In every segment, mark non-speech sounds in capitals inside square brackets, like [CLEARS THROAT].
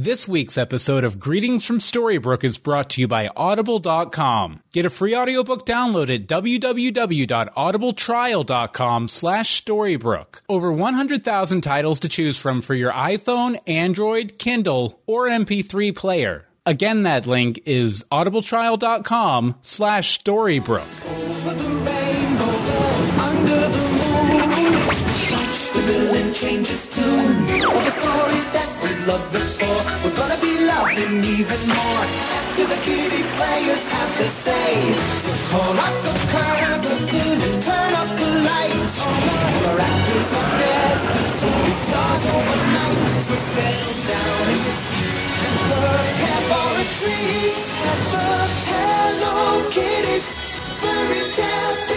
This week's episode of Greetings from Storybrooke is brought to you by Audible.com. Get a free audiobook download at www.audibletrial.com slash Storybrooke. Over 100,000 titles to choose from for your iPhone, Android, Kindle, or MP3 player. Again, that link is audibletrial.com slash Storybrooke. Be even more. After the kitty players have to say, so call up the curtain and turn up the lights. All our actors are destined to be stars overnight. So settle down and prepare for a treat at the Hello Kitty Fairy Tale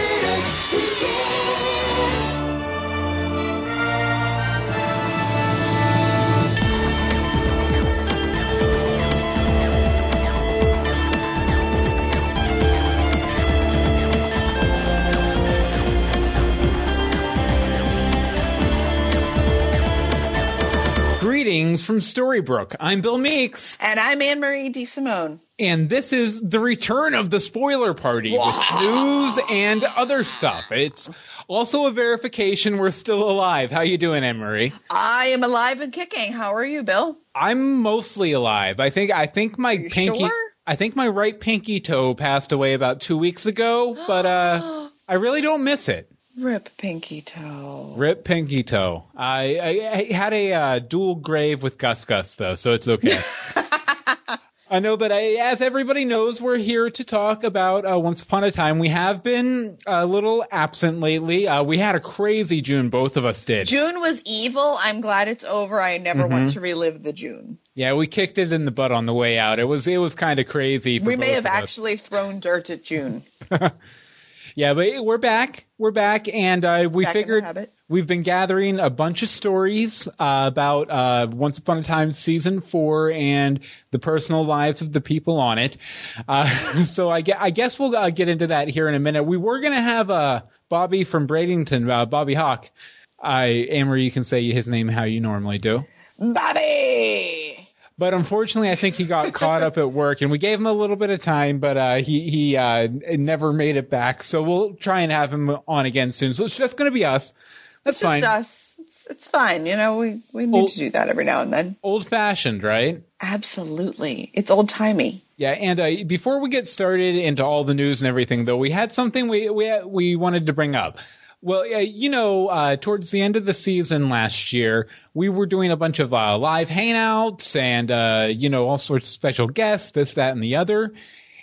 Greetings from Storybrooke. I'm Bill Meeks, And I'm Anne Marie DeSimone. and this is the return of the spoiler party with news and other stuff. It's also a verification we're still alive. How you doing, Anne Marie? I am alive and kicking. How are you, Bill? I'm mostly alive. I think I think my pinky sure? I think my right pinky toe passed away about two weeks ago, but uh [GASPS] I really don't miss it. Rip pinky toe. Rip pinky toe. I, I, I had a uh, dual grave with Gus Gus though, so it's okay. [LAUGHS] I know, but I, as everybody knows, we're here to talk about uh, Once Upon a Time. We have been a little absent lately. Uh, we had a crazy June, both of us did. June was evil. I'm glad it's over. I never want to relive the June. Yeah, we kicked it in the butt on the way out. It was it was kind of crazy. For We may have actually thrown dirt at June. [LAUGHS] Yeah, but we're back. We're back, and uh, we Back figured we've been gathering a bunch of stories uh, about uh, Once Upon a Time season four and the personal lives of the people on it. Uh, [LAUGHS] so I, gue- I guess we'll uh, get into that here in a minute. We were gonna have uh, Bobby from Bradenton, uh, Bobby Hawk. I Amory, you can say his name how you normally do. Bobby! But unfortunately, I think he got [LAUGHS] caught up at work, and we gave him a little bit of time, but uh, he he uh, never made it back. So we'll try and have him on again soon. So it's just going to be us. That's Just fine. us. It's, it's fine. You know, we, we need Well- to do that every now and then. Old fashioned, right? Absolutely. It's old timey. Yeah. And uh, before we get started into all the news and everything, though, we had something we we we wanted to bring up. Well, uh, you know, uh, towards the end of the season last year, we were doing a bunch of uh, live hangouts and, uh, you know, all sorts of special guests, this, that, and the other.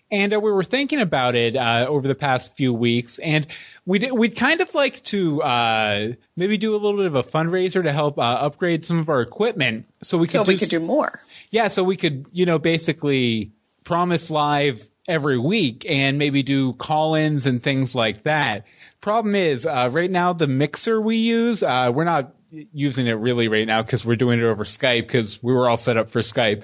And uh, we were thinking about it uh, over the past few weeks, and we'd, we'd kind of like to uh, maybe do a little bit of a fundraiser to help uh, upgrade some of our equipment, so we So could we do could do more. yeah, so we could, you know, basically promise live every week and maybe do call-ins and things like that. Problem is, uh, right now the mixer we use, uh, we're not using it really right now because we're doing it over Skype because we were all set up for Skype.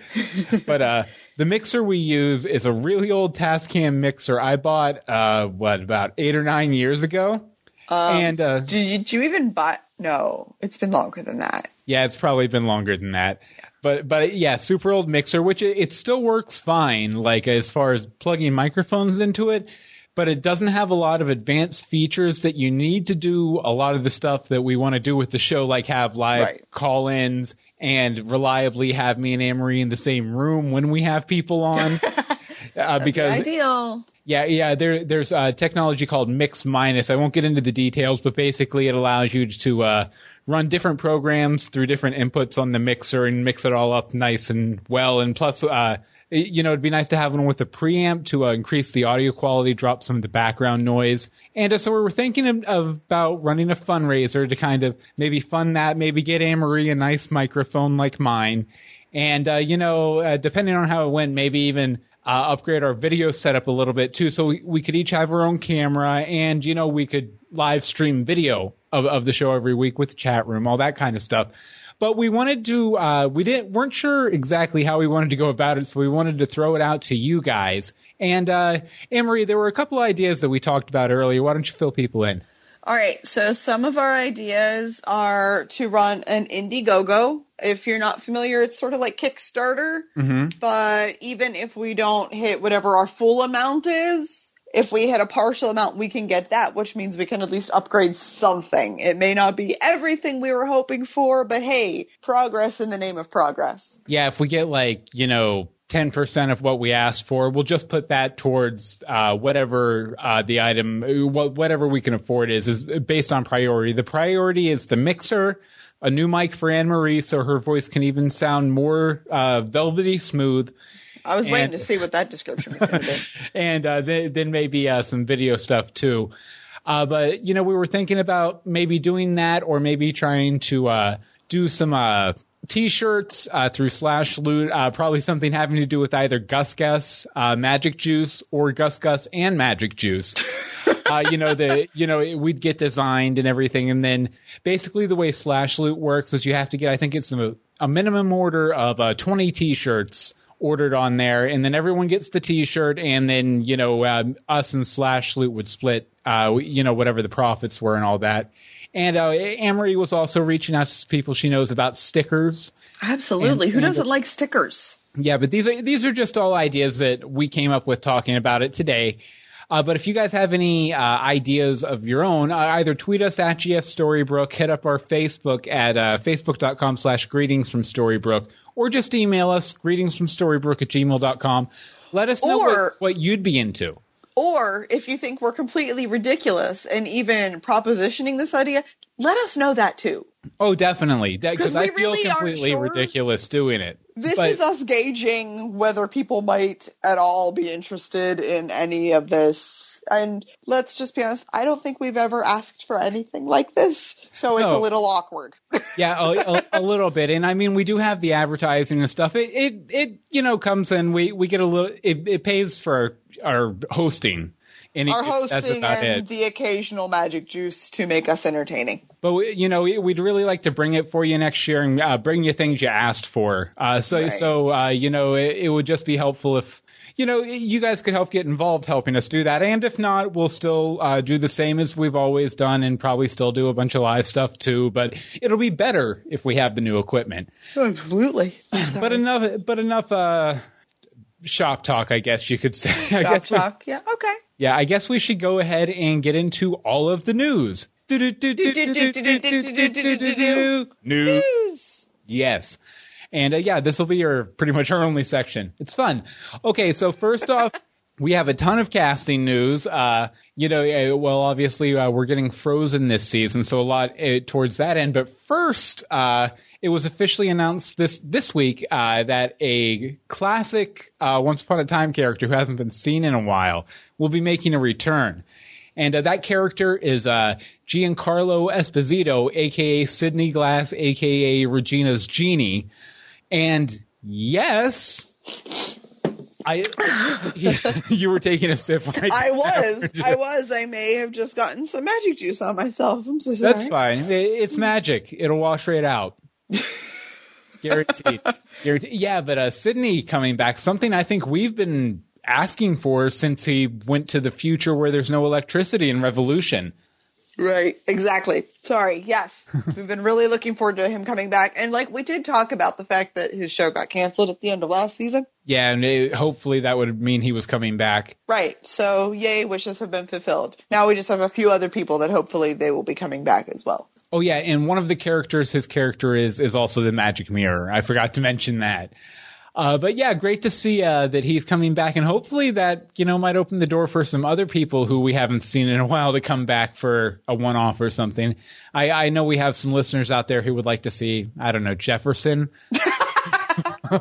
[LAUGHS] but uh, the mixer we use is a really old Tascam mixer I bought, uh, what, about eight or nine years ago. and uh, Did you, did you even buy? No, it's been longer than that. Yeah, it's probably been longer than that. But but yeah, super old mixer, which it, it still works fine, like as far as plugging microphones into it. But it doesn't have a lot of advanced features that you need to do a lot of the stuff that we want to do with the show, like have live Right. call-ins and reliably have me and Amory in the same room when we have people on. [LAUGHS] uh, because Ideal. yeah, yeah. There, there's uh, technology called Mix Minus. I won't get into the details, but basically it allows you to uh, run different programs through different inputs on the mixer and mix it all up nice and well. And plus, uh, you know, it'd be nice to have one with a preamp to uh, increase the audio quality, drop some of the background noise. And uh, so we were thinking of, of about running a fundraiser to kind of maybe fund that, maybe get Anne-Marie a nice microphone like mine. And, uh, you know, uh, depending on how it went, maybe even uh, upgrade our video setup a little bit too, so we, we could each have our own camera, and you know we could live stream video of, of the show every week with chat room, all that kind of stuff. But we wanted to, uh, we didn't, weren't sure exactly how we wanted to go about it, so we wanted to throw it out to you guys. And uh, Emery, there were a couple ideas that we talked about earlier. Why don't you fill people in? All right, so some of our ideas are to run an Indiegogo. If you're not familiar, it's sort of like Kickstarter, hmm but even if we don't hit whatever our full amount is, if we hit a partial amount, we can get that, which means we can at least upgrade something. It may not be everything we were hoping for, but hey, progress in the name of progress. Yeah, if we get like, you know, 10% of what we asked for, we'll just put that towards uh, whatever uh, the item, whatever we can afford is, is based on priority. The priority is the mixer, a new mic for Anne Marie so her voice can even sound more uh, velvety smooth, I was waiting to see what that description was going to be. [LAUGHS] and uh, then, then maybe uh, some video stuff too. Uh, but you know, we were thinking about maybe doing that, or maybe trying to uh, do some uh, t-shirts uh, through Slash Loot. Uh, probably something having to do with either Gus Gus, uh, Magic Juice, or Gus Gus and Magic Juice. [LAUGHS] uh, you know the you know it- we'd get designed and everything, and then basically the way Slash Loot works is you have to get I think it's a, a minimum order of uh, 20 T-shirts ordered on there, and then everyone gets the T-shirt, and then you know um, us and Slash Loot would split uh, you know whatever the profits were and all that. And uh, Amory was also reaching out to people she knows about stickers. Absolutely. And- Who and- doesn't like stickers? Yeah, but these are these are just all ideas that we came up with talking about it today. Uh, but if you guys have any uh, ideas of your own, uh, either tweet us at GF Storybrooke, hit up our Facebook at uh, facebook.com slash greetings from Storybrooke, or just email us greetings from Storybrooke at gmail.com. Let us know Or- what, what you'd be into. Or if you think we're completely ridiculous and even propositioning this idea, let us know that too. Oh, definitely. Because I feel really completely sure. ridiculous doing it. This But- is us gauging whether people might at all be interested in any of this. And let's just be honest, I don't think we've ever asked for anything like this. So it's No. a little awkward. [LAUGHS] Yeah, a, a, a little bit, and I mean, we do have the advertising and stuff. It it, it you know comes in. We we get a little. It, it pays for our, our hosting. And Our it, that's hosting about and it. the occasional magic juice to make us entertaining. But we, you know, we- we'd really like to bring it for you next year and uh, bring you things you asked for. Uh, so Right. so uh, you know, it, it would just be helpful if. You know, you guys could help get involved helping us do that. And if not, we'll still uh, do the same as we've always done and probably still do a bunch of live stuff too. But it'll be better if we have the new equipment. Absolutely. But enough, but enough uh, shop talk, I guess you could say. I Chop guess we. Yeah, okay. yeah, I guess we should go ahead and get into all of the news. News. Yes. And uh, yeah, this will be your pretty much our only section. It's fun. Okay, so first off, we have a ton of casting news. Uh, you know, uh, well, obviously uh, we're getting Frozen this season, so a lot uh, towards that end. But first, uh, it was officially announced this this week uh, that a classic uh, Once Upon a Time character who hasn't been seen in a while will be making a return. And uh, that character is uh, Giancarlo Esposito, aka Sidney Glass, aka Regina's Genie. And yes, I [LAUGHS] you were taking a sip. Right I [LAUGHS] was. I was. I may have just gotten some magic juice on myself. I'm so sorry. That's fine. It's magic. It'll wash right out. Guaranteed. [LAUGHS] Guaranteed. Yeah, but uh, Sidney coming back, something I think we've been asking for since he went to the future where there's no electricity in Revolution. Right, exactly. Sorry. Yes, [LAUGHS] we've been really looking forward to him coming back, and like we did talk about the fact that his show got canceled at the end of last season. Yeah, and it, hopefully that would mean he was coming back. Right. So yay, wishes have been fulfilled. Now we just have a few other people that hopefully they will be coming back as well. Oh yeah, and one of the characters, his character is is also the magic mirror. I forgot to mention that. Uh, but yeah, great to see uh, that he's coming back, and hopefully that you know might open the door for some other people who we haven't seen in a while to come back for a one-off or something. I, I know we have some listeners out there who would like to see I don't know Jefferson [LAUGHS]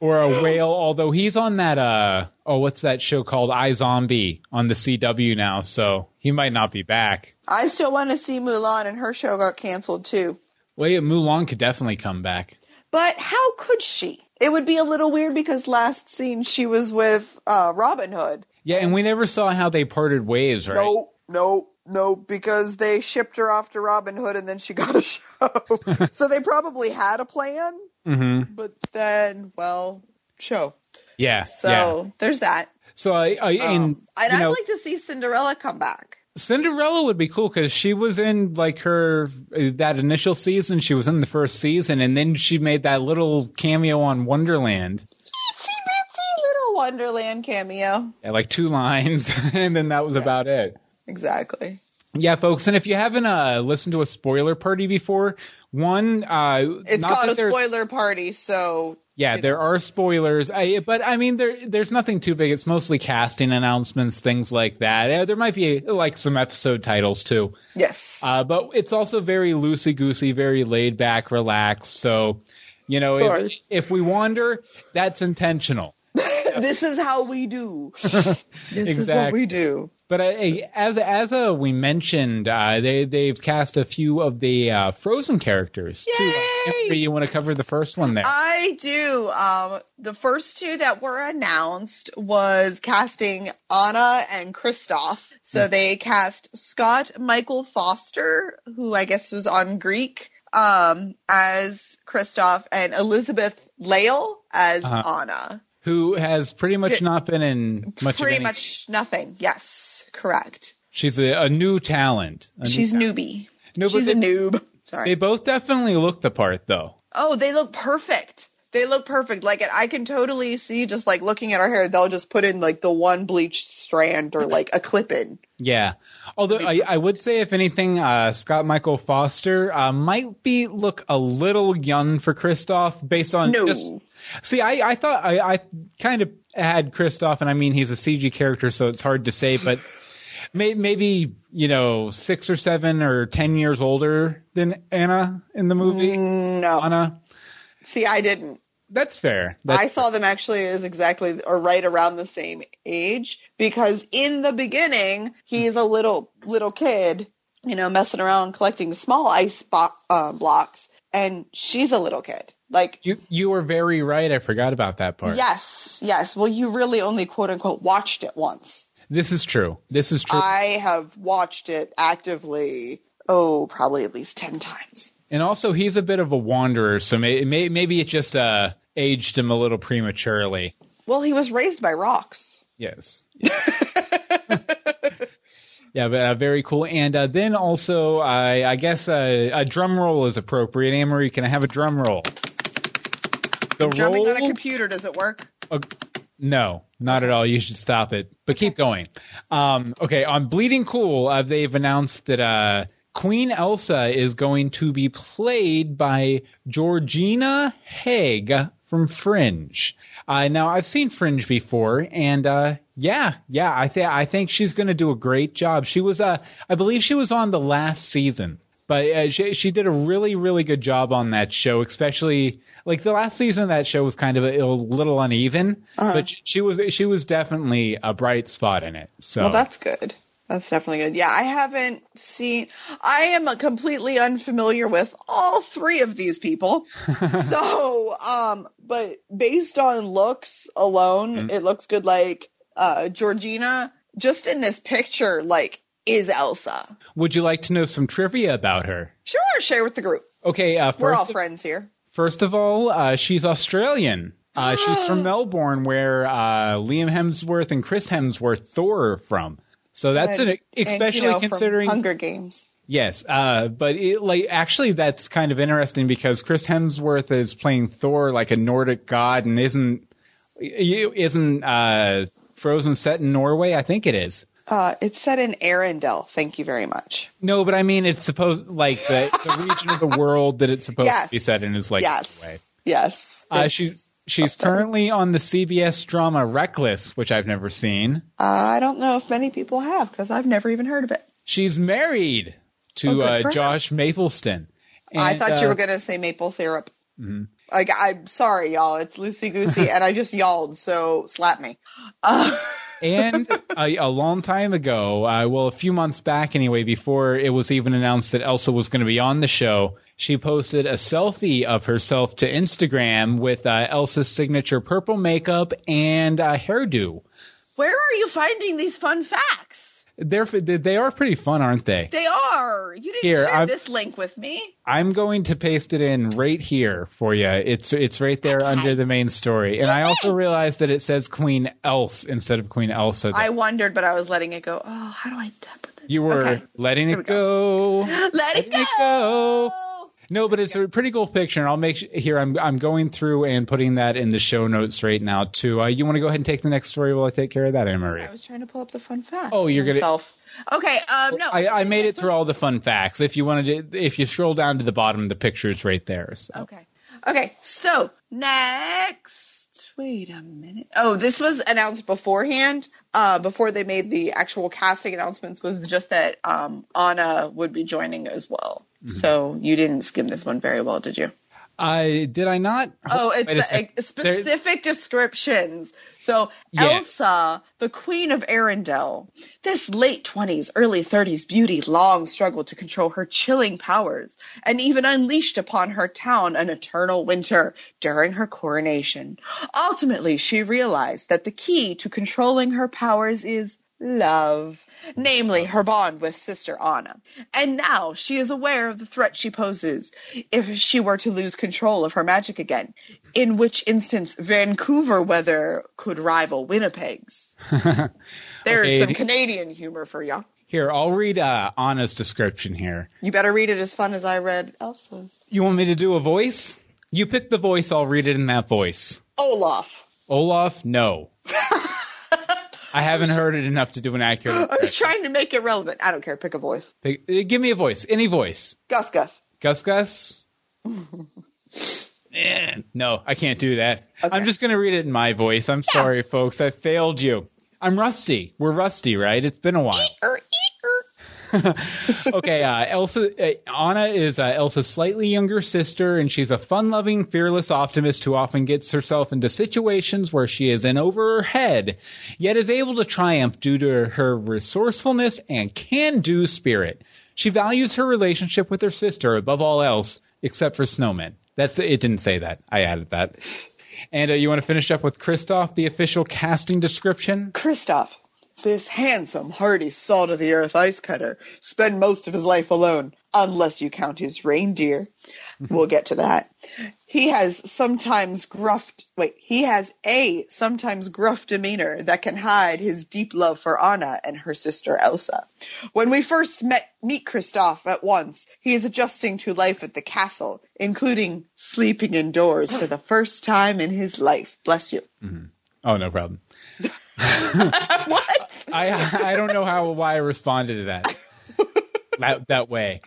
or a whale, although he's on that uh oh what's that show called iZombie on the CW now, so he might not be back. I still want to see Mulan, and her show got canceled too. Well, yeah, Mulan could definitely come back. But how could she? It would be a little weird because last scene she was with uh, Robin Hood. Yeah, and we never saw how they parted ways, right? No, no, no, because they shipped her off to Robin Hood and then she [LAUGHS] got a show. [LAUGHS] so they probably had a plan, Mm-hmm. but then, well, show. Yeah. So yeah. there's that. So I, I and Um, and you I'd know, like to see Cinderella come back. Cinderella would be cool because she was in like her that initial season. She was in the first season, and then she made that little cameo on Wonderland, Itsy bitsy little Wonderland cameo. yeah, like two lines, [LAUGHS] and then that was about it. Exactly. Yeah, folks, and if you haven't uh, listened to a spoiler party before, one, uh, It's not called a spoiler party, so Yeah, there are spoilers, I, but I mean, there there's nothing too big. It's mostly casting announcements, things like that. There might be like some episode titles too. yes. Uh, but it's also very loosey goosey, very laid back, relaxed. So, you know, if, if we wander, that's intentional. [LAUGHS] this is how we do. [LAUGHS] this is what we do. But uh, as as uh, we mentioned, uh, they they've cast a few of the uh, Frozen characters too. Yay! You want to cover the first one there? I do. Um, the first two that were announced was casting Anna and Kristoff. So they cast Scott Michael Foster, who I guess was on Greek, um, as Kristoff, and Elizabeth Lail as Uh-huh. Anna. Who has pretty much not been in much Pretty any- much nothing. Yes, correct. She's a, a new talent. A new She's talent. newbie. No, She's they, a noob. Sorry. they both definitely look the part though. Oh, they look perfect. They look perfect. Like I can totally see just like looking at her hair, they'll just put in like the one bleached strand or like a clip in. Yeah. Although I, I would say, if anything, uh, Scott Michael Foster uh, might be look a little young for Kristoff based on No. just. See, I, I thought I, I kind of had Kristoff, and I mean he's a CG character, so it's hard to say, but [LAUGHS] may, maybe you know six or seven or ten years older than Anna in the movie. No. Anna, See, I didn't. that's fair. That's I saw them actually as exactly or right around the same age because in the beginning he's a little little kid, you know, messing around collecting small ice bo- uh, blocks, and she's a little kid. Like You you were very right. I forgot about that part. yes, yes. Well, you really only quote unquote watched it once. This is true. This is true. I have watched it actively. Oh, probably at least ten times. And also, he's a bit of a wanderer, so may, may, maybe it just uh, aged him a little prematurely. Well, he was raised by rocks. Yes. [LAUGHS] yeah, but uh, very cool. And uh, then also, I, I guess uh, a drum roll is appropriate. Amory, can I have a drum roll? The Jumping roll. on a computer does it work? Uh, no, not at all. You should stop it. But keep going. Um, okay, on Bleeding Cool, uh, they've announced that uh, Queen Elsa is going to be played by Georgina Haig from Fringe. Uh, now I've seen Fringe before, and uh, yeah, yeah, I think I think she's going to do a great job. She was, uh, I believe, she was on the last season, but uh, she she did a really really good job on that show, especially like the last season of that show was kind of a, a little uneven, but she, she was she was definitely a bright spot in it. So Well, that's good. That's definitely good. Yeah, I haven't seen. I am completely unfamiliar with all three of these people. [LAUGHS] so, um, but based on looks alone, Mm-hmm. it looks good. Like uh, Georgina, just in this picture, like is Elsa. would you like to know some trivia about her? Sure, share with the group. Okay, uh, We're all first friends here. First of all, uh, she's Australian. Uh, she's from [GASPS] Melbourne, where uh, Liam Hemsworth and Chris Hemsworth Thor are from. So that's And- an especially and, you know, considering Hunger Games. yes. Uh, but it, like actually, that's kind of interesting because Chris Hemsworth is playing Thor like a Nordic god, and isn't isn't uh, Frozen set in Norway? I think it is. Uh, it's set in Arendelle. Thank you very much. No, but I mean it's supposed like the, the region of the world that it's supposed Yes. to be [LAUGHS] set in is like yes. Norway. Yes. Uh, she she's currently on the CBS drama Reckless, which I've never seen. I don't know if many people have because I've never even heard of it. She's married Oh, to good uh. Josh Mapleston. I thought uh, you were gonna say maple syrup. Mhm. Like I'm sorry, y'all. It's loosey goosey, [LAUGHS] and I just yawled. So slap me. Uh, [LAUGHS] and a, a long time ago, uh, well, a few months back anyway, before it was even announced that Elsa was going to be on the show, she posted a selfie of herself to Instagram with uh, Elsa's signature purple makeup and uh, hairdo. where are you finding these fun facts? They're they are pretty fun, aren't they? They are. You didn't Here, share I'm- this link with me. I'm going to paste it in right here for you. It's it's right there under the main story. And I also realized that it says Queen Else instead of Queen Elsa. I wondered, but I was letting it go. Oh, how do I put this? You were Okay. letting we it go. [LAUGHS] Let Letting it go. it go. No, but it's a pretty cool picture, and I'll make here. I'm I'm going through and putting that in the show notes right now too. Uh, you want to go ahead and take the next story while I take care of that, Anne Marie? I was trying to pull up the fun fact. Oh, you're gonna-. Okay. Um. No. I, I made it through all the fun facts. If you wanted to, if you scroll down to the bottom, the picture is right there. So. Okay. Okay. So next, wait a minute. Oh, this was announced beforehand. Uh, before they made the actual casting announcements, was just that um Anna would be joining as well. Mm-hmm. So you didn't skim this one very well, did you? I did I not? Oh, it's the specific descriptions. So Yes. Elsa, the Queen of Arendelle, this late twenties, early thirties beauty long struggled to control her chilling powers, and even unleashed upon her town an eternal winter during her coronation. Ultimately, she realized that the key to controlling her powers is love, namely her bond with Sister Anna. And now she is aware of the threat she poses if she were to lose control of her magic again, in which instance Vancouver weather could rival Winnipeg's. [LAUGHS] There's Okay, some Canadian humor for ya. Here, I'll read uh, Anna's description here. You better read it as fun as I read Elsa's. You want me to do a voice? You pick the voice. I'll read it in that voice. Olaf. Olaf, no. [LAUGHS] I haven't heard it enough to do an accurate. I was trying to make it relevant. I don't care. Pick a voice. Pick- uh, give me a voice, any voice. Gus Gus. Gus Gus. [LAUGHS] Eh, no, I can't do that. Okay. I'm just gonna read it in my voice. I'm sorry, folks. I failed you. I'm rusty. We're rusty, right? It's been a while. [LAUGHS] Okay, uh, Elsa, uh, Anna is uh, Elsa's slightly younger sister, and she's a fun-loving, fearless optimist who often gets herself into situations where she is in over her head, yet is able to triumph due to her resourcefulness and can-do spirit. She values her relationship with her sister above all else, except for snowmen. That's it. Didn't say that. I added that. And uh, you want to finish up with Kristoff, the official casting description? Kristoff, this handsome, hardy, salt of the earth ice cutter, spent most of his life alone, unless you count his reindeer. [LAUGHS] we'll get to that. He has sometimes gruff, wait, he has a sometimes gruff demeanor that can hide his deep love for Anna and her sister Elsa. When we first met, meet Kristoff at once, he is adjusting to life at the castle, including sleeping indoors for the [GASPS] first time in his life. Bless you. Mm-hmm. Oh, no problem. [LAUGHS] [LAUGHS] [LAUGHS] I I don't know how why I responded to that [LAUGHS] that that way.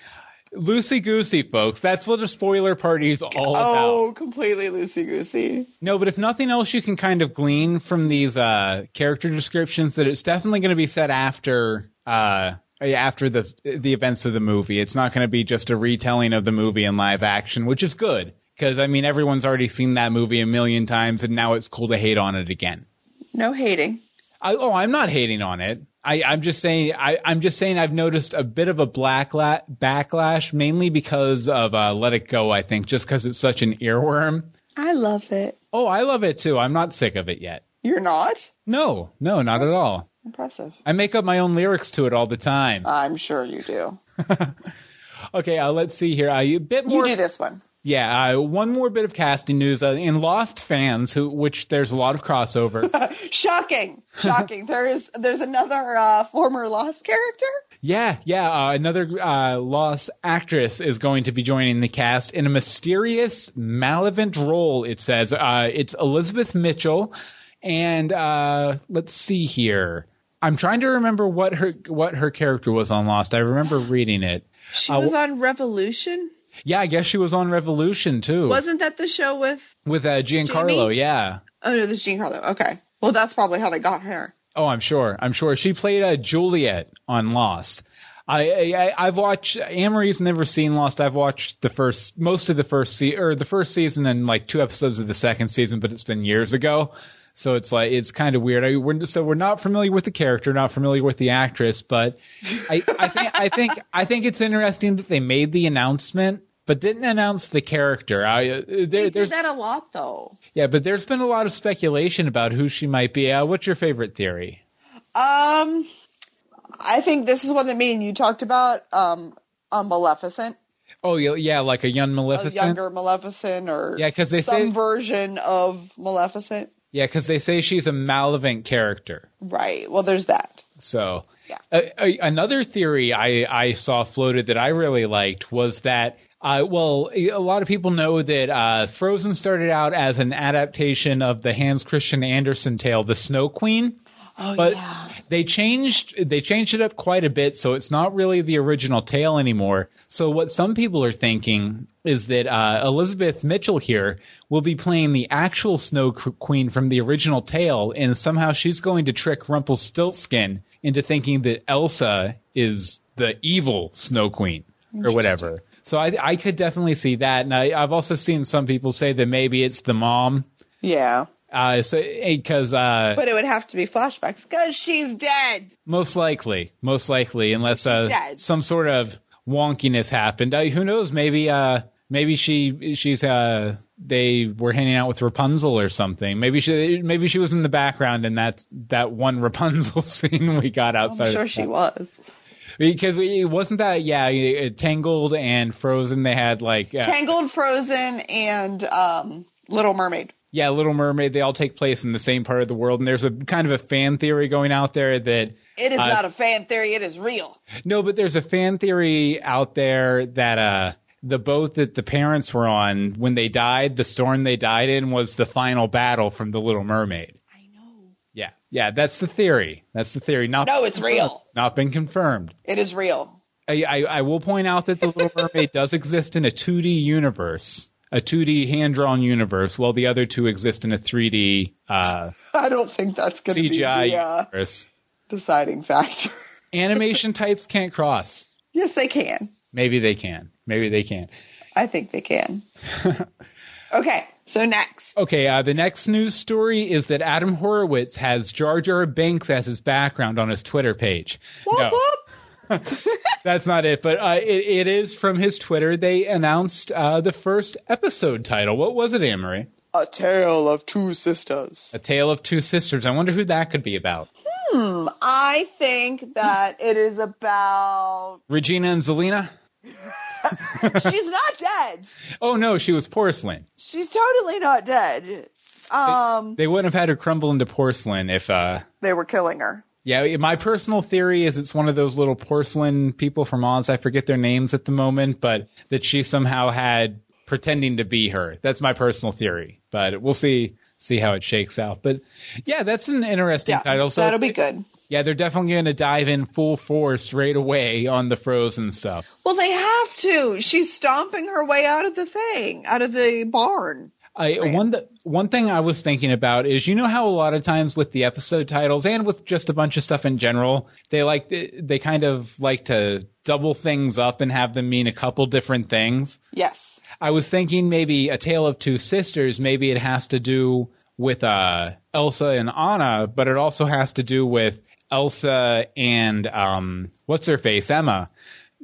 Loosey goosey, folks. That's what a spoiler party is all about. Oh, completely loosey goosey. No, but if nothing else, you can kind of glean from these uh, character descriptions that it's definitely going to be set after uh, after the the events of the movie. It's not going to be just a retelling of the movie in live action, which is good because I mean everyone's already seen that movie a million times, and now it's cool to hate on it again. No hating. I, oh, I'm not hating on it. I, I'm just saying. I, I'm just saying. I've noticed a bit of a black la- backlash, mainly because of uh, Let It Go. I think just because it's such an earworm. I love it. Oh, I love it too. I'm not sick of it yet. You're not? No, no, not at all. Impressive. I make up my own lyrics to it all the time. I'm sure you do. [LAUGHS] Okay, uh, let's see here. Uh, a bit more. You more. do this one. Yeah, uh, one more bit of casting news. Uh, in Lost fans, who which there's a lot of crossover. [LAUGHS] Shocking. Shocking. there is there's another uh, former Lost character. Yeah, yeah. Uh, another uh, Lost actress is going to be joining the cast in a mysterious, malevolent role. It says uh, it's Elizabeth Mitchell, and uh, let's see here. I'm trying to remember what her what her character was on Lost. I remember reading it. She Uh, was on Revolution. Yeah, I guess she was on Revolution too Wasn't that the show with? with uh, Giancarlo. Jamie? Yeah. Oh no, this is Giancarlo. Okay. Well, that's probably how they got her. Oh, I'm sure. I'm sure she played uh, Juliet on Lost. I, I I've watched. Amory's never seen Lost. I've watched the first, most of the first se- or the first season and like two episodes of the second season, but it's been years ago. So it's like it's kind of weird. I, we're, so we're not familiar with the character, not familiar with the actress, but I, I think I think I think it's interesting that they made the announcement, but didn't announce the character. I uh, there, They there's did that a lot though. yeah, but there's been a lot of speculation about who she might be. Uh, what's your favorite theory? Um, I think this is one that me and you talked about. Um, a Maleficent, Oh yeah, yeah, like a young a Maleficent. younger Maleficent, or Yeah, 'cause they some say- version of Maleficent. Yeah, because they say she's a Malavant character. Right. Well, there's that. So, Yeah. a, another theory I, I saw floated that I really liked was that, uh, well, a lot of people know that uh, Frozen started out as an adaptation of the Hans Christian Andersen tale, The Snow Queen. Oh But yeah. They changed they changed it up quite a bit, so it's not really the original tale anymore. So what some people are thinking is that uh, Elizabeth Mitchell here will be playing the actual Snow Queen from the original tale, and somehow she's going to trick Rumpelstiltskin into thinking that Elsa is the evil Snow Queen or whatever. So I, I could definitely see that, and I, I've also seen some people say that maybe it's the mom. Yeah. Uh, so because uh, But it would have to be flashbacks because she's dead. Most likely, most likely, unless uh, some sort of wonkiness happened. Uh, who knows? Maybe, uh, maybe she, she's, uh, they were hanging out with Rapunzel or something. Maybe she, maybe she was in the background in that that one Rapunzel [LAUGHS] scene we got outside. I'm sure she was. because we, wasn't that yeah, Tangled and Frozen. They had like uh, Tangled, Frozen, and um, Little Mermaid. Yeah, Little Mermaid. They all take place in the same part of the world, and there's a kind of a fan theory going out there that It is Uh, not a fan theory. It is real. No, but there's a fan theory out there that uh the boat that the parents were on when they died, the storm they died in was the final battle from the Little Mermaid. I know. Yeah. Yeah, that's the theory. That's the theory. Not No, it's real. Not been confirmed. It is real. I, I, I will point out that the Little Mermaid [LAUGHS] does exist in a 2D universe, a 2D hand drawn universe, while the other two exist in a 3D uh, I don't think that's going to be CGI the uh, deciding factor. [LAUGHS] Animation types can't cross. yes, they can. Maybe they can. Maybe they can. I think they can. [LAUGHS] okay, so next. Okay, uh, the next news story is that Adam Horowitz has Jar Jar Binks as his background on his Twitter page. Whoop, No, whoop. [LAUGHS] that's not it, but uh, it, it is from his Twitter. They announced uh, the first episode title. What was it, Amory? A tale of two sisters. A Tale of Two Sisters. I wonder who that could be about. Hmm, I think that it is about. Regina and Zelena? [LAUGHS] She's not dead. Oh no, she was porcelain. She's totally not dead. Um, They wouldn't have had her crumble into porcelain if uh they were killing her. Yeah, my personal theory is it's one of those little porcelain people from Oz. I forget their names at the moment, but that she somehow had pretending to be her. That's my personal theory, but we'll see see how it shakes out. But yeah, that's an interesting Yeah, title. So that'll be good. Yeah, they're definitely going to dive in full force right away on the Frozen stuff. Well, they have to. She's stomping her way out of the thing, out of the barn. I, Right. one th- one thing I was thinking about is you know how a lot of times with the episode titles and with just a bunch of stuff in general they like they kind of like to double things up and have them mean a couple different things. Yes. I was thinking maybe a tale of two sisters. Maybe it has to do with uh, Elsa and Anna, but it also has to do with Elsa and um, what's her face Emma.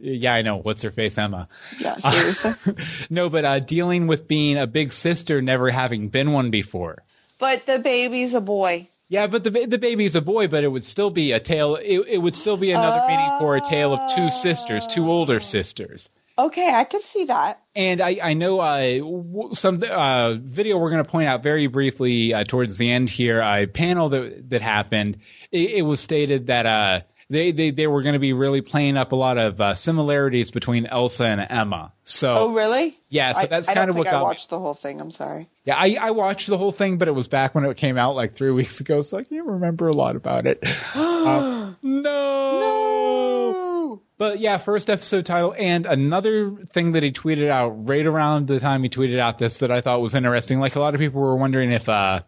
Yeah, I know what's her face Emma. Yeah, seriously. [LAUGHS] no, but uh, dealing with being a big sister, never having been one before. but the baby's a boy. Yeah, but the the baby's a boy, but it would still be a tale. It, it would still be another meaning for a tale of two sisters, two older sisters. Okay, I could see that. And I, I know uh, some uh, video we're going to point out very briefly uh, towards the end here. A panel that that happened. It, it was stated that uh, they, they they were going to be really playing up a lot of uh, similarities between Elsa and Emma. So Oh, really? yeah, so I, that's I kind don't of what I got me. watched the whole thing. I'm sorry. Yeah, I, I watched the whole thing, but it was back when it came out like three [LAUGHS] weeks ago, so I can't remember a lot about it. [GASPS] Um, no. No. But yeah, first episode title, and another thing that he tweeted out right around the time he tweeted out this that I thought was interesting. Like a lot of people were wondering if uh,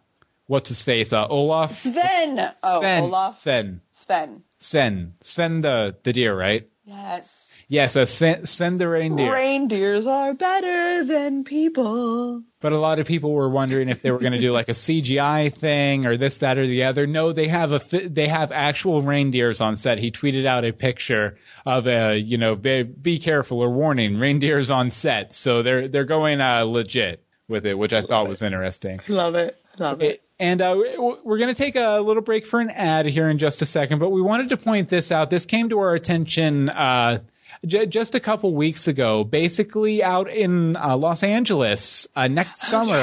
what's his face, uh, Olaf, Sven. Oh, Sven, Olaf. Sven, Sven. Sven, Sven the the deer, right? Yes. Yeah, so Sven, Sven the reindeer. Reindeers are better than people. But a lot of people were wondering if they were going to do like a CGI thing or this, that, or the other. No, they have a they have actual reindeers on set. He tweeted out a picture of a you know be, be careful or warning reindeers on set. So they're they're going uh, legit with it, which I thought was interesting. Love it. Love it. And uh, we're going to take a little break for an ad here in just a second, but we wanted to point this out. This came to our attention uh, j- just a couple weeks ago. Basically, out in uh, Los Angeles uh, next summer.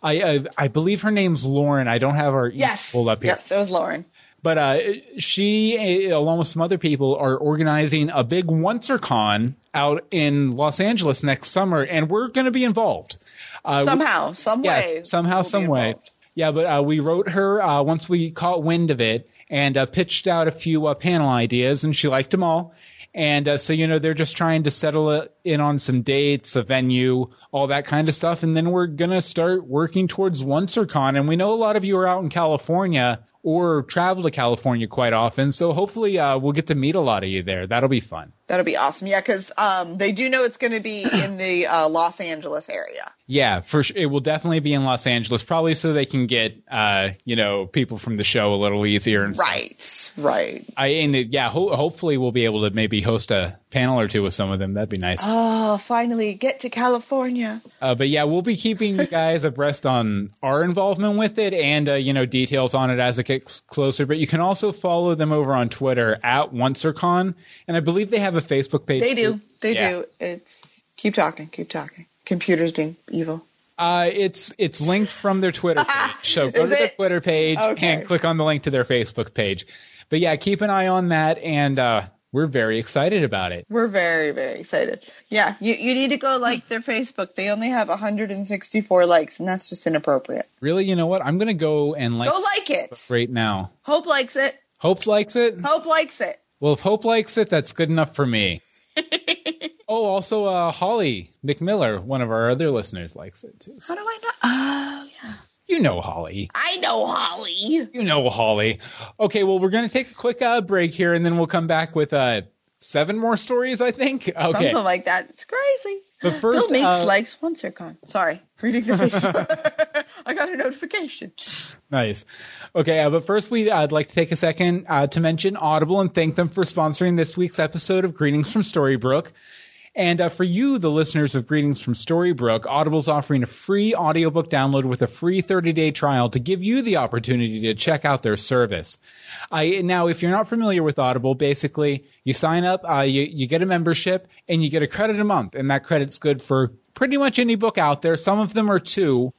I, I I believe her name's Lauren. I don't have her email Yes. pulled up here, Yes, it was Lauren. But uh, she, uh, along with some other people, are organizing a big OnceRCon out in Los Angeles next summer, and we're going to be involved. Uh, Somehow, some yes, way. somehow, we'll some way. involved. Yeah, but uh, we wrote her uh, once we caught wind of it and uh, pitched out a few uh, panel ideas, and she liked them all. And uh, so, you know, they're just trying to settle in on some dates, a venue, all that kind of stuff. And then we're going to start working towards OnceRCon. And we know a lot of you are out in California or travel to California quite often. So hopefully uh, we'll get to meet a lot of you there. That'll be fun. That'll be awesome. Yeah, because um, they do know it's going to be [CLEARS THROAT] in the uh, Los Angeles area. Yeah, for sure. It will definitely be in Los Angeles, probably so they can get, uh, you know, people from the show a little easier and stuff. Right, right. I and uh, yeah, ho- hopefully we'll be able to maybe host a panel or two with some of them. That'd be nice. Oh, finally get to California. Uh, but yeah, we'll be keeping you guys [LAUGHS] abreast on our involvement with it and uh, you know details on it as it gets closer. But you can also follow them over on Twitter at OnceRCon, and I believe they have a Facebook page. They do. too. They Yeah. do. It's keep talking, keep talking. Computers being evil. Uh, it's it's linked from their Twitter [LAUGHS] page. So go Is to their it? Twitter page Okay. and click on the link to their Facebook page. But yeah, keep an eye on that, and uh, we're very excited about it. We're very, very excited. Yeah, you, you need to go like their Facebook. They only have 164 likes, and that's just inappropriate. Really, you know what? I'm gonna go and like Go like it. right now. Hope likes it. Hope likes it. Hope likes it. Well, if Hope likes it, that's good enough for me. [LAUGHS] oh, also, uh, Holly McMiller, one of our other listeners, likes it too. How do I know? Oh, yeah. You know Holly. I know Holly. You know Holly. Okay, well, we're going to take a quick uh, break here, and then we'll come back with uh, seven more stories, I think. Okay. Something like that. It's crazy. But first, Bill Meeks uh, likes OnceRCon. Sorry, reading [LAUGHS] the. I got a notification. Nice. Okay, uh, but first, we I'd like to take a second uh, to mention Audible and thank them for sponsoring this week's episode of Greetings from Storybrooke. And uh, for you, the listeners of Greetings from Storybrooke, Audible's offering a free audiobook download with a free 30-day trial to give you the opportunity to check out their service. I, now, if you're not familiar with Audible, basically you sign up, uh, you, you get a membership, and you get a credit a month, and that credit's good for pretty much any book out there. Some of them are two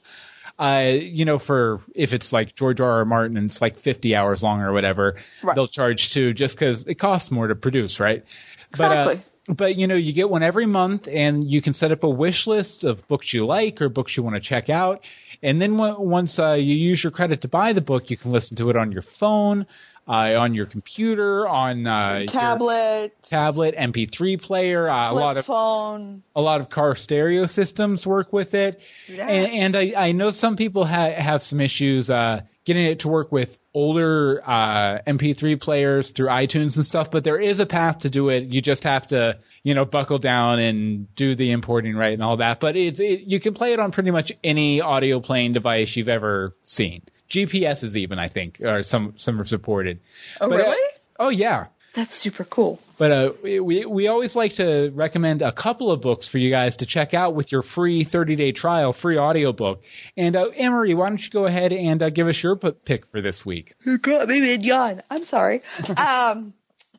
uh, you know, for if it's like George R. R. Martin and it's like 50 hours long or whatever, Right. they'll charge two just because it costs more to produce, right? Exactly. But, uh, but you know, you get one every month, and you can set up a wish list of books you like or books you want to check out. And then w- once uh, you use your credit to buy the book, you can listen to it on your phone, uh, on your computer, on uh, Tablet. tablet, MP3 player, uh, a lot of phone. a lot of car stereo systems work with it. Yeah. And, and I, I know some people ha- have some issues uh, getting it to work with older uh, MP3 players through iTunes and stuff, but there is a path to do it. You just have to, you know, buckle down and do the importing right and all that. But it's it, you can play it on pretty much any audio playing device you've ever seen. GPS is even, I think, or some some are supported. Oh, But, uh, really? oh yeah. That's super cool. But uh, we we always like to recommend a couple of books for you guys to check out with your free 30 day trial, free audiobook. And uh, Emery, why don't you go ahead and uh, give us your p- pick for this week? Me mid yawn. I'm sorry. [LAUGHS] um,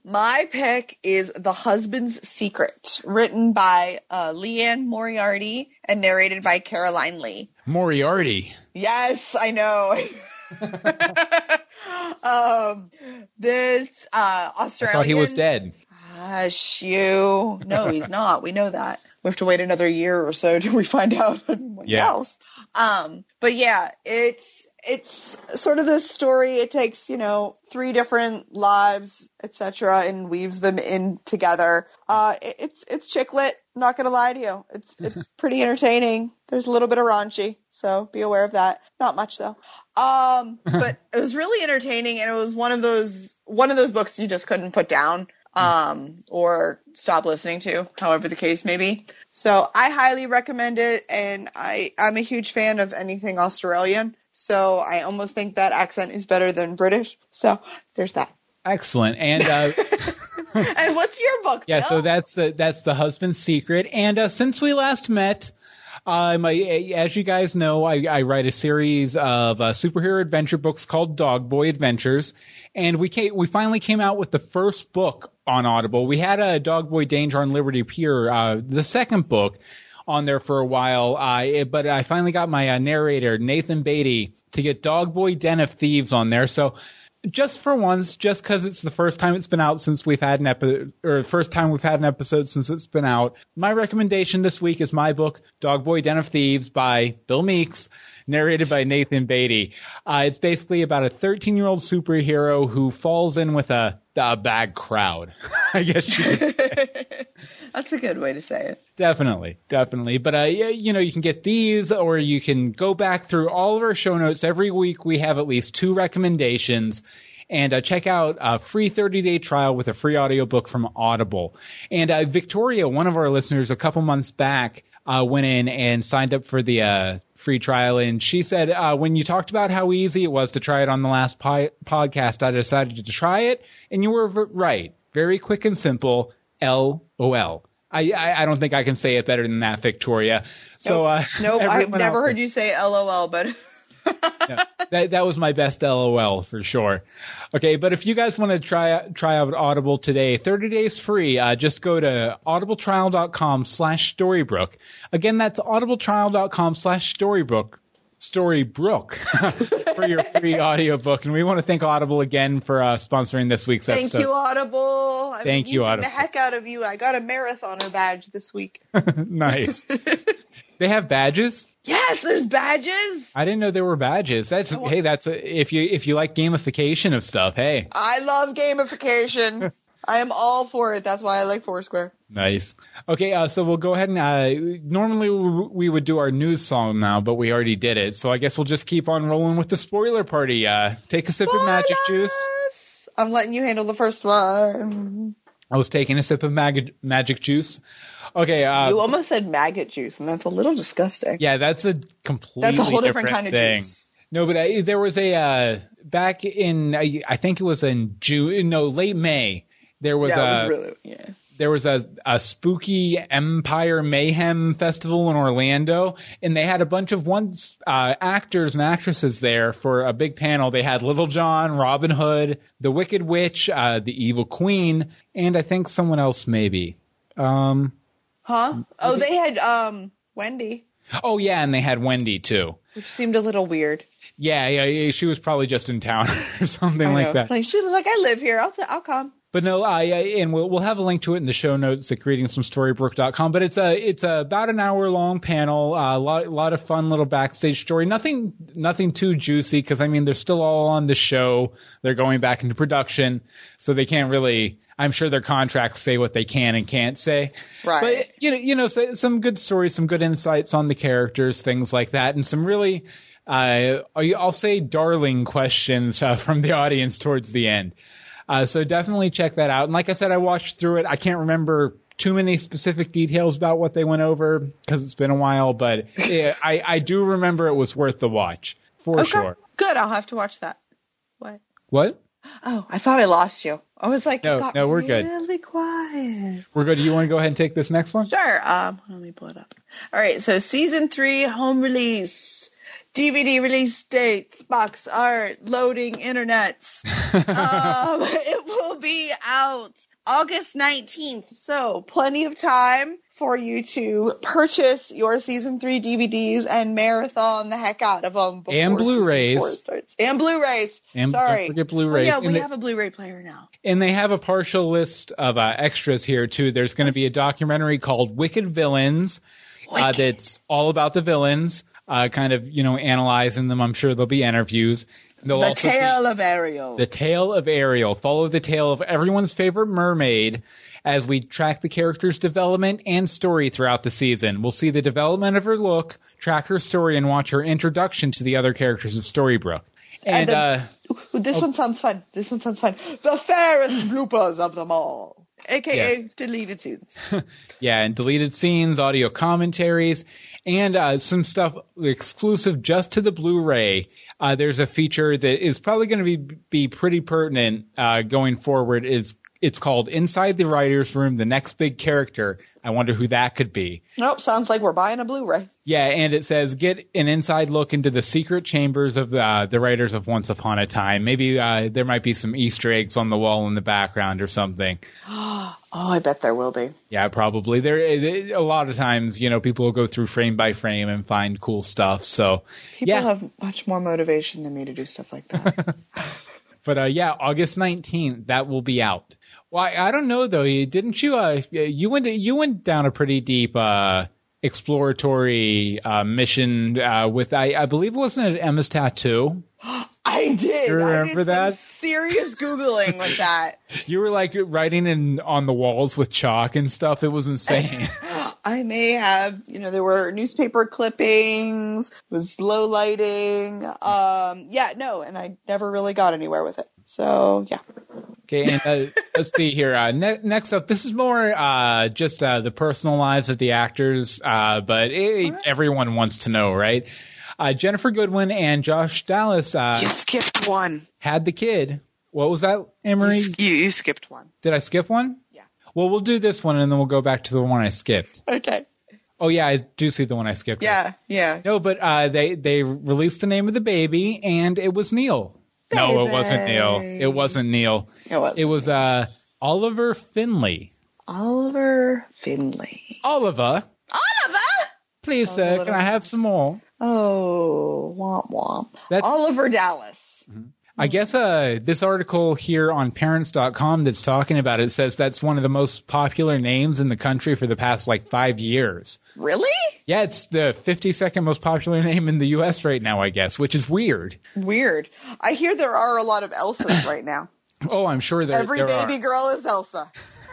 my pick is The Husband's Secret, written by uh, Liane Moriarty and narrated by Caroline Lee. Moriarty. Yes, I know. [LAUGHS] [LAUGHS] um, this uh, I Australian. thought he was dead. Gosh, you. No, he's [LAUGHS] not. We know that. We have to wait another year or so till we find out [LAUGHS] what Yeah. else. Um, but yeah, it's it's sort of this story. It takes you know three different lives, etc., and weaves them in together. Uh, it- it's it's chick lit. I'm not gonna lie to you. It's [LAUGHS] it's pretty entertaining. There's a little bit of raunchy, so be aware of that. Not much though. Um, but it was really entertaining, and it was one of those one of those books you just couldn't put down um, or stop listening to, however the case may be. So I highly recommend it, and I I'm a huge fan of anything Australian. So I almost think that accent is better than British. So there's that. Excellent. And uh, [LAUGHS] and what's your book? yeah, Bill? so that's the that's the husband's secret. And uh, since we last met. Um, I, as you guys know, I, I write a series of uh, superhero adventure books called Dog Boy Adventures, and we came, we finally came out with the first book on Audible. We had a Dog Boy Danger on Liberty Pier, uh, the second book, on there for a while, but I finally got my uh, narrator Nathan Beatty to get Dog Boy Den of Thieves on there. So just for once, just because it's the first time it's been out since we've had an episode, or first time we've had an episode since it's been out, my recommendation this week is my book, Dog Boy Den of Thieves by Bill Meeks, narrated by Nathan Beatty. Uh, it's basically about a 13 year old superhero who falls in with a, a bad crowd. [LAUGHS] I guess you could [LAUGHS] That's a good way to say it. Definitely, definitely. But uh, you know, you can get these, or you can go back through all of our show notes. Every week we have at least two recommendations. And uh, check out a free 30 day trial with a free audiobook from Audible. And uh, Victoria, one of our listeners, a couple months back, uh, went in and signed up for the uh, free trial. And she said, uh, when you talked about how easy it was to try it on the last pi- podcast, I decided to try it. And you were v- right. Very quick and simple. LOL. I, I, I don't think I can say it better than that, Victoria. So, uh, Nope, I've never heard you say LOL, but [LAUGHS] yeah, that that was my best LOL for sure. Okay, but if you guys want to try try out Audible today, 30 days free, uh, just go to audibletrial.com slash storybrook. Again, that's audibletrial.com storybrook. Storybrooke [LAUGHS] for your free [LAUGHS] audiobook. And we want to thank Audible again for uh, sponsoring this week's thank episode. Thank you, Audible. I've Thank you, Audible. the heck out of you. I got a marathoner badge this week. [LAUGHS] nice. they have badges? yes, there's badges. I didn't know there were badges. That's hey, that's a, if you if you like gamification of stuff, hey. I love gamification. I am all for it. That's why I like Foursquare. Nice. Okay, uh, so we'll go ahead and uh, normally we would do our news song now, but we already did it. So I guess we'll just keep on rolling with the spoiler party. Uh, take a sip of magic juice. I'm letting you handle the first one. I was taking a sip of mag- magic juice. Okay. Uh, you almost said maggot juice, and that's a little disgusting. yeah, that's a completely that's a whole different, different, kind of juice. No, but I, there was a uh, back in I, I think it was in June, no, late May. There was yeah, a was really yeah. there was a, a spooky Empire Mayhem festival in Orlando, and they had a bunch of once uh, actors and actresses there for a big panel. They had Little John, Robin Hood, the Wicked Witch, uh, the Evil Queen, and I think someone else maybe. Um, Huh? Oh, they had um Wendy, oh yeah, and they had Wendy too. which seemed a little weird. Yeah, yeah, yeah she was probably just in town [LAUGHS] or something I like know. that. Like she was like, I live here. I'll t- I'll come. But no, I, I and we'll we'll have a link to it in the show notes at greetingsfromstorybrooke.com. But it's a it's a about an hour long panel, a uh, lot lot of fun little backstage story. Nothing nothing too juicy because I mean they're still all on the show. They're going back into production, so they can't really. I'm sure their contracts say what they can and can't say. Right. But you know, you know, so, some good stories, some good insights on the characters, things like that, and some really, uh, I'll say, darling questions uh, from the audience towards the end. Uh, so definitely check that out. And like I said, I watched through it. I can't remember too many specific details about what they went over because it's been a while, but yeah, I, I do remember it was worth the watch for Okay. sure. Good. I'll have to watch that. What? What? Oh, I thought I lost you. I was like, No, it no, we're good. really quiet. We're good. Do you want to go ahead and take this next one? Sure. Um, let me pull it up. All right. So season three home release, DVD release dates, box art, loading internets. um, [LAUGHS] it will be out August 19th. So plenty of time for you to purchase your season three DVDs and marathon the heck out of them. Before And Blu-rays. And Blu-rays. And Sorry. don't forget Blu-rays. yeah, And we the- have a Blu-ray player now. and they have a partial list of uh, extras here too. There's going to be a documentary called Wicked Villains uh, that's all about the villains, uh, kind of you know analyzing them. I'm sure there'll be interviews. There'll The also be Tale of Ariel. the tale of Ariel. Follow the tale of everyone's favorite mermaid as we track the character's development and story throughout the season. We'll see the development of her look, track her story, and watch her introduction to the other characters of Storybrooke. And, And the- uh, Ooh, this one sounds fun. This one sounds fun. The fairest bloopers of them all, aka Yes. deleted scenes. [LAUGHS] Yeah, and deleted scenes, audio commentaries, and uh, some stuff exclusive just to the Blu-ray. Uh, there's a feature that is probably going to be be pretty pertinent uh, going forward. Is it's called Inside the Writers' Room: The Next Big Character. I wonder who that could be. Nope, sounds like we're buying a Blu-ray. Yeah, and it says get an inside look into the secret chambers of the, uh, the writers of Once Upon a Time. Maybe uh, there might be some Easter eggs on the wall in the background or something. [GASPS] Oh, I bet there will be. Yeah, probably. There a lot of times, you know, people will go through frame by frame and find cool stuff. So, People yeah. have much more motivation than me to do stuff like that. [LAUGHS] But uh, yeah, August 19th, that will be out. Well, I, I don't know though. You- Didn't you? Uh, you went you went down a pretty deep uh, exploratory uh, mission uh, with I, I believe it wasn't it Emma's tattoo. [GASPS] I did. You I remember did that? some serious googling with [LAUGHS] that. You were like writing in on the walls with chalk and stuff. It was insane. [LAUGHS] I may have, you know, there were newspaper clippings, was low lighting. Um, yeah, no, and I never really got anywhere with it. So yeah. Okay, and uh, [LAUGHS] let's see here. Uh, ne- next up, this is more uh, just uh, the personal lives of the actors, uh, but it, everyone wants to know, right? Uh, Ginnifer Goodwin and Josh Dallas uh, You skipped one. had the kid. What was that, You, Emery? you, you skipped one. Did I skip one? Yeah. Well, we'll do this one, and then we'll go back to the one I skipped. Okay. Oh yeah, I do see the one I skipped. Yeah, yeah. No, but uh, they they released the name of the baby, and it was Neil. No, it wasn't Neil. It wasn't Neil. It was. It was uh, Oliver Finley. Oliver Finley. Oliver, Oliver? please, That was a sir, can I have some more? Oh, womp womp. That's- Oliver Dallas. I guess uh, this article here on parents.com that's talking about it says that's one of the most popular names in the country for the past like five years. Really? Yeah, it's the 52nd most popular [LAUGHS] name in the U.S. right now, I guess, which is weird. Weird. I hear there are a lot of Elsas right now. [LAUGHS] Oh, I'm sure there, Every there baby girl is Elsa. [LAUGHS]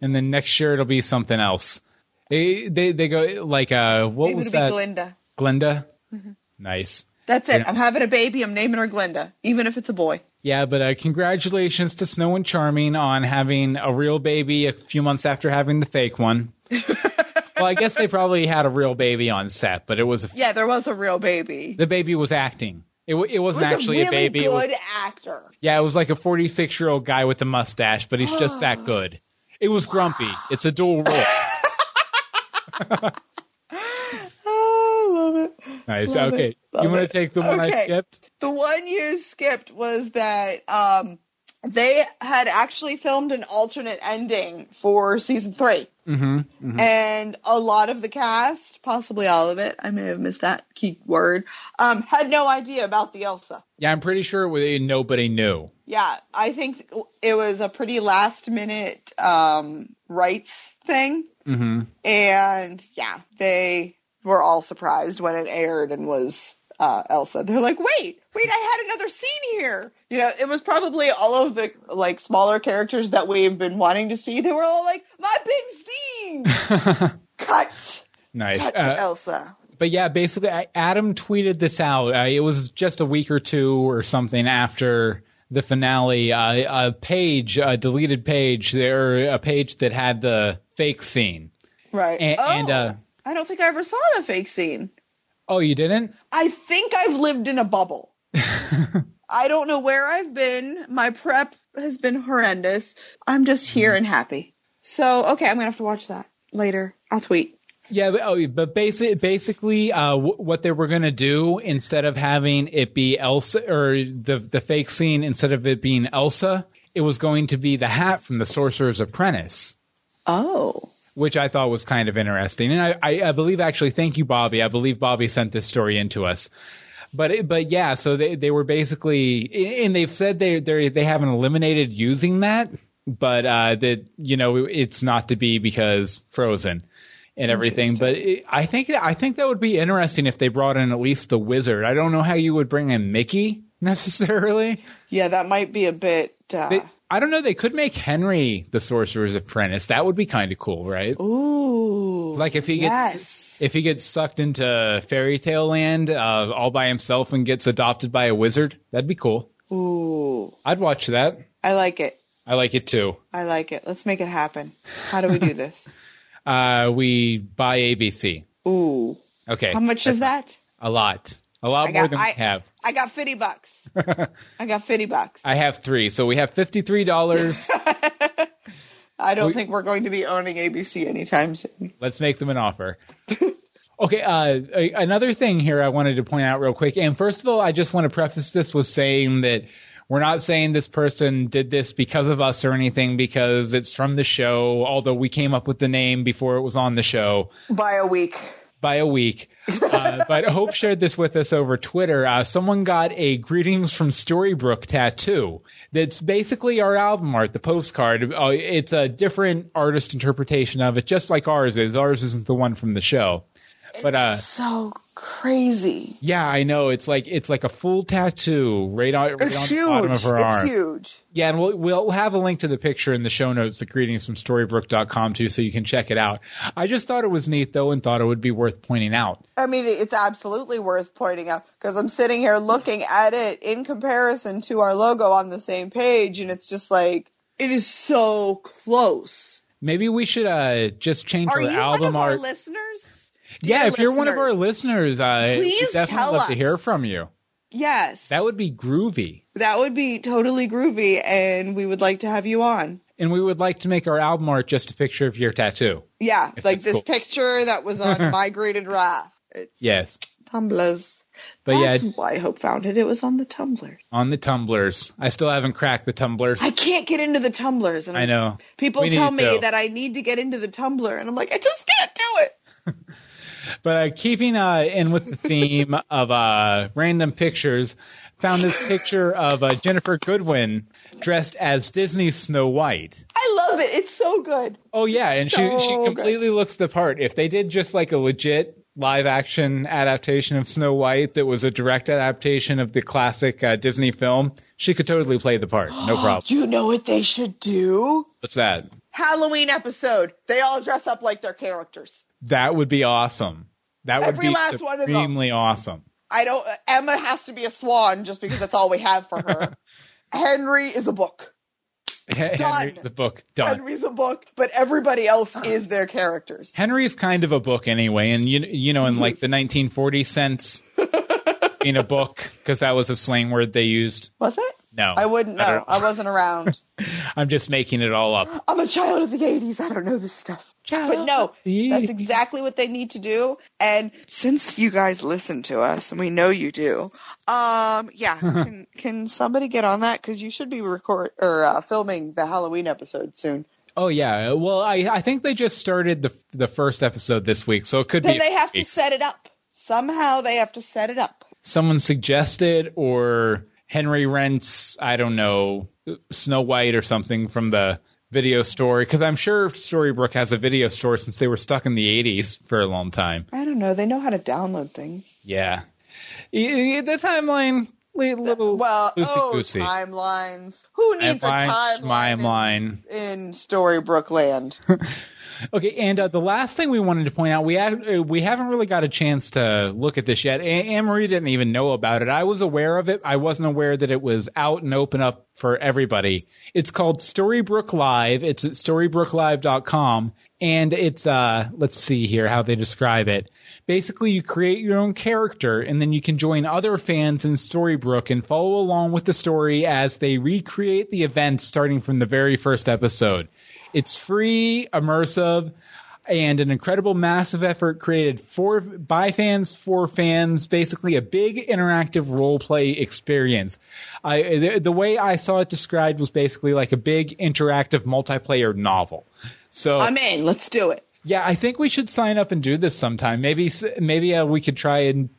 and then next year it'll be something else. They they, they go like uh what Maybe was that? be Glinda. Glinda. Mm-hmm. Nice. That's it. I'm having a baby. I'm naming her Glinda, even if it's a boy. Yeah, but uh, congratulations to Snow and Charming on having a real baby a few months after having the fake one. [LAUGHS] well, I guess they probably had a real baby on set, but it was a, Yeah, there was a real baby. the baby was acting. It, w- it It wasn't was actually a really baby. It was- a good actor. yeah, it was like a 46 year old guy with a mustache, but he's just that good. It was Grumpy. It's a dual role. [LAUGHS] [LAUGHS] Oh, I love it. Nice. Love okay. it. You want to take the one I skipped? The one you skipped was that um, they had actually filmed an alternate ending for season three. Mm-hmm. And a lot of the cast, possibly all of it, I may have missed that key word, um, had no idea about the Elsa. Yeah, I'm pretty sure it was, nobody knew. Yeah, I think it was a pretty last minute um, rights thing. Mm-hmm. And yeah, they were all surprised when it aired and was uh, Elsa. They're like, wait, wait, I had another scene here. You know, it was probably all of the like smaller characters that we've been wanting to see. They were all like, my big scene. [LAUGHS] Cut. nice. Cut to Uh, Elsa. but yeah, basically, I- Adam tweeted this out. Uh, it was just a week or two or something after the finale. Uh, a page, a deleted page, there, a page that had the fake scene. Right. And, oh, and uh, I don't think I ever saw the fake scene. oh, you didn't? I think I've lived in a bubble. [LAUGHS] I don't know where I've been. My prep has been horrendous. I'm just here Mm-hmm. and happy. So, okay, I'm going to have to watch that later. I'll tweet. Yeah, but, oh, but basic, basically, uh, w- what they were gonna do instead of having it be Elsa or the the fake scene instead of it being Elsa, it was going to be the hat from the Sorcerer's Apprentice. Oh. Which I thought was kind of interesting. And I, I, I believe actually, thank you, Bobby. I believe Bobby sent this story into us. But it- but yeah, so they they were basically, and they've said they they they haven't eliminated using that, but uh, that you know it's not to be because Frozen and everything. But it, I think I think that would be interesting if they brought in at least the wizard. I don't know how you would bring in Mickey [LAUGHS] necessarily. Yeah, that might be a bit. Uh, They, I don't know. They could make Henry the Sorcerer's Apprentice. That would be kind of cool, right? ooh. Like if he gets yes. if he gets sucked into fairy tale land uh, all by himself and gets adopted by a wizard, that'd be cool. Ooh. I'd watch that. I like it. I like it too. I like it. Let's make it happen. How do we do this? [LAUGHS] Uh, we buy ABC. Ooh. Okay. How much is that? A lot. A lot I more got- than I- we have. I got 50 bucks. [LAUGHS] I got 50 bucks. I have three, so we have fifty-three dollars. [LAUGHS] I don't We- think we're going to be owning ABC anytime soon. Let's make them an offer. [LAUGHS] Okay, uh, a- another thing here I wanted to point out real quick. And first of all, I just want to preface this with saying that we're not saying this person did this because of us or anything because it's from the show, although we came up with the name before it was on the show. By a week. By a week. Uh, [LAUGHS] but Hope shared this with us over Twitter. Uh, someone got a greetings from Storybrooke tattoo. That's basically our album art, the postcard. Uh, it's a different artist interpretation of it, just like ours is. Ours isn't the one from the show. But uh, so crazy. yeah, I know. It's like it's like a full tattoo right on, right It's on the bottom of her It's arm. It's huge. Yeah, and we'll we'll have a link to the picture in the show notes at greetingsfromstorybrooke.com too, so you can check it out. I just thought it was neat though, and thought it would be worth pointing out. I mean, it's absolutely worth pointing out because I'm sitting here looking at it in comparison to our logo on the same page, and it's just like it is so close. Maybe we should uh just change Are our you one album of our art. listeners? Yeah, if you're one of our listeners, uh, Please definitely love to hear from you. Yes, That would be groovy. that would be totally groovy, and we would like to have you on. And we would like to make our album art just a picture of your tattoo. Yeah, like this cool. picture that was on [LAUGHS] Migrated Wrath. It's Yes. Tumblers. But That's yeah, why Hope found it. It was on the tumblers. on the tumblers. I still haven't cracked the tumblers. I can't get into the tumblers. and I I'm- know. People We tell me to. that I need to get into the Tumblr, and I'm like, I just can't do it. [LAUGHS] But uh, keeping uh, in with the theme [LAUGHS] of uh, random pictures, found this picture of uh, Ginnifer Goodwin dressed as Disney's Snow White. I love it. It's so good. Oh yeah, and she So she good. completely looks the part. If they did just like a legit live action adaptation of Snow White that was a direct adaptation of the classic uh, Disney film, she could totally play the part. No [GASPS] problem. You know what they should do? What's that? Halloween episode. They all dress up like their characters. That would be awesome. That would Every be last one of them. supremely awesome. I don't. Emma has to be a swan just because that's all we have for her. [LAUGHS] Henry is a book. Henry's the book done. Henry's a book, but everybody else is their characters. Henry's kind of a book anyway, and you you know in like the 1940 sense, [LAUGHS] in a book because that was a slang word they used. Was it? No, I wouldn't know. don't- I wasn't around. [LAUGHS] I'm just making it all up. I'm a child of the 80s. I don't know this stuff. But no, that's exactly what they need to do. And since you guys listen to us, and we know you do, um, yeah, [LAUGHS] can, can somebody get on that? Because you should be record or uh, filming the Halloween episode soon. Oh yeah. Well, I I think they just started the the first episode this week, so it could Then be. they have few to set it up. Somehow they have to set it up. Someone suggested, or Henry rents, I don't know, Snow White or something from the video store, because I'm sure Storybrooke has a video store since they were stuck in the 80s for a long time. I don't know. They know how to download things. Yeah. The timeline, li- little Well, loosey oh, timelines. Who needs a Timeline, timeline timeline. in, in Storybrooke land? [LAUGHS] Okay, and uh, the last thing we wanted to point out, we uh, we haven't really got a chance to look at this yet. A- Anne Marie didn't even know about it. I was aware of it. I wasn't aware that it was out and open up for everybody. It's called Storybrooke Live. It's at storybrookelive.com, and it's uh, let's see here how they describe it. Basically, you create your own character, and then you can join other fans in Storybrooke and follow along with the story as they recreate the events starting from the very first episode. It's free, immersive, and an incredible massive effort created for by fans for fans. Basically, a big interactive role play experience. I, the, the way I saw it described was basically like a big interactive multiplayer novel. So I'm in. Let's do it. yeah, I think we should sign up and do this sometime. Maybe maybe uh, we could try and.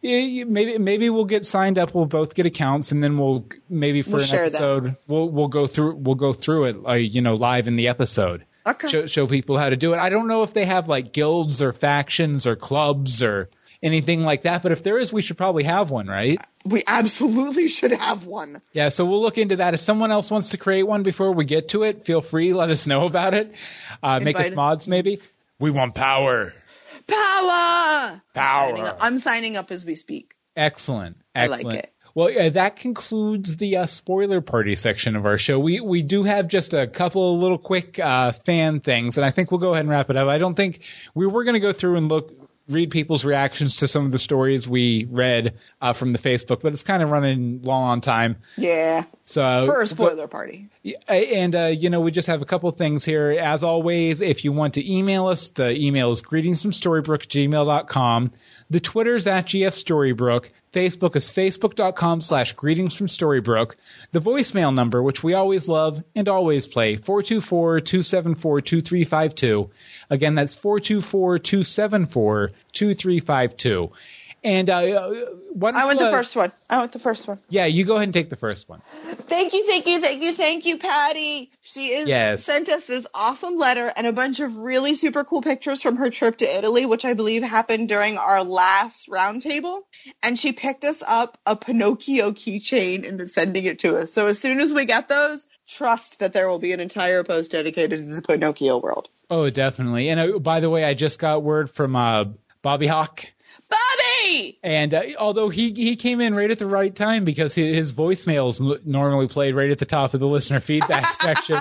Yeah, Maybe maybe we'll get signed up. We'll both get accounts, and then we'll maybe for We'll an share them. episode we'll we'll go through we'll go through it uh, you know live in the episode Okay. show, show people how to do it. I don't know if they have like guilds or factions or clubs or anything like that, but if there is, we should probably have one, right? We absolutely should have one. Yeah, so we'll look into that. If someone else wants to create one before we get to it, feel free. Let us know about it. Uh, make us. mods, maybe. We want power. Power. Power. Signing up. I'm signing up as we speak. Excellent. I like Excellent. it. Well, yeah, that concludes the uh, spoiler party section of our show. We we do have just a couple of little quick uh, fan things, and I think we'll go ahead and wrap it up. I don't think we were going to go through and look read people's reactions to some of the stories we read uh, from the Facebook, but it's kind of running long on time. Yeah. So For a spoiler party. And, uh, you know, we just have a couple things here. As always, if you want to email us, the email is greetingsfromstorybrooke@gmail.com. The Twitter's at GF Storybrooke. Facebook is facebook.com slash greetings from Storybrooke. The voicemail number, which we always love and always play, 424-274-2352. Again, that's 424-274-2352. And uh, what I want the first one. I want the first one. Yeah, you go ahead and take the first one. Thank you, thank you, thank you, thank you, Patty. She is Yes. sent us this awesome letter and a bunch of really super cool pictures from her trip to Italy, which I believe happened during our last roundtable. And she picked us up a Pinocchio keychain and is sending it to us. So as soon as we get those, trust that there will be an entire post dedicated to the Pinocchio world. Oh, definitely. And uh, by the way, I just got word from uh, Bobby Hawk. Bobby! And uh, although he he came in right at the right time because his, his voicemails normally played right at the top of the listener [LAUGHS] feedback section,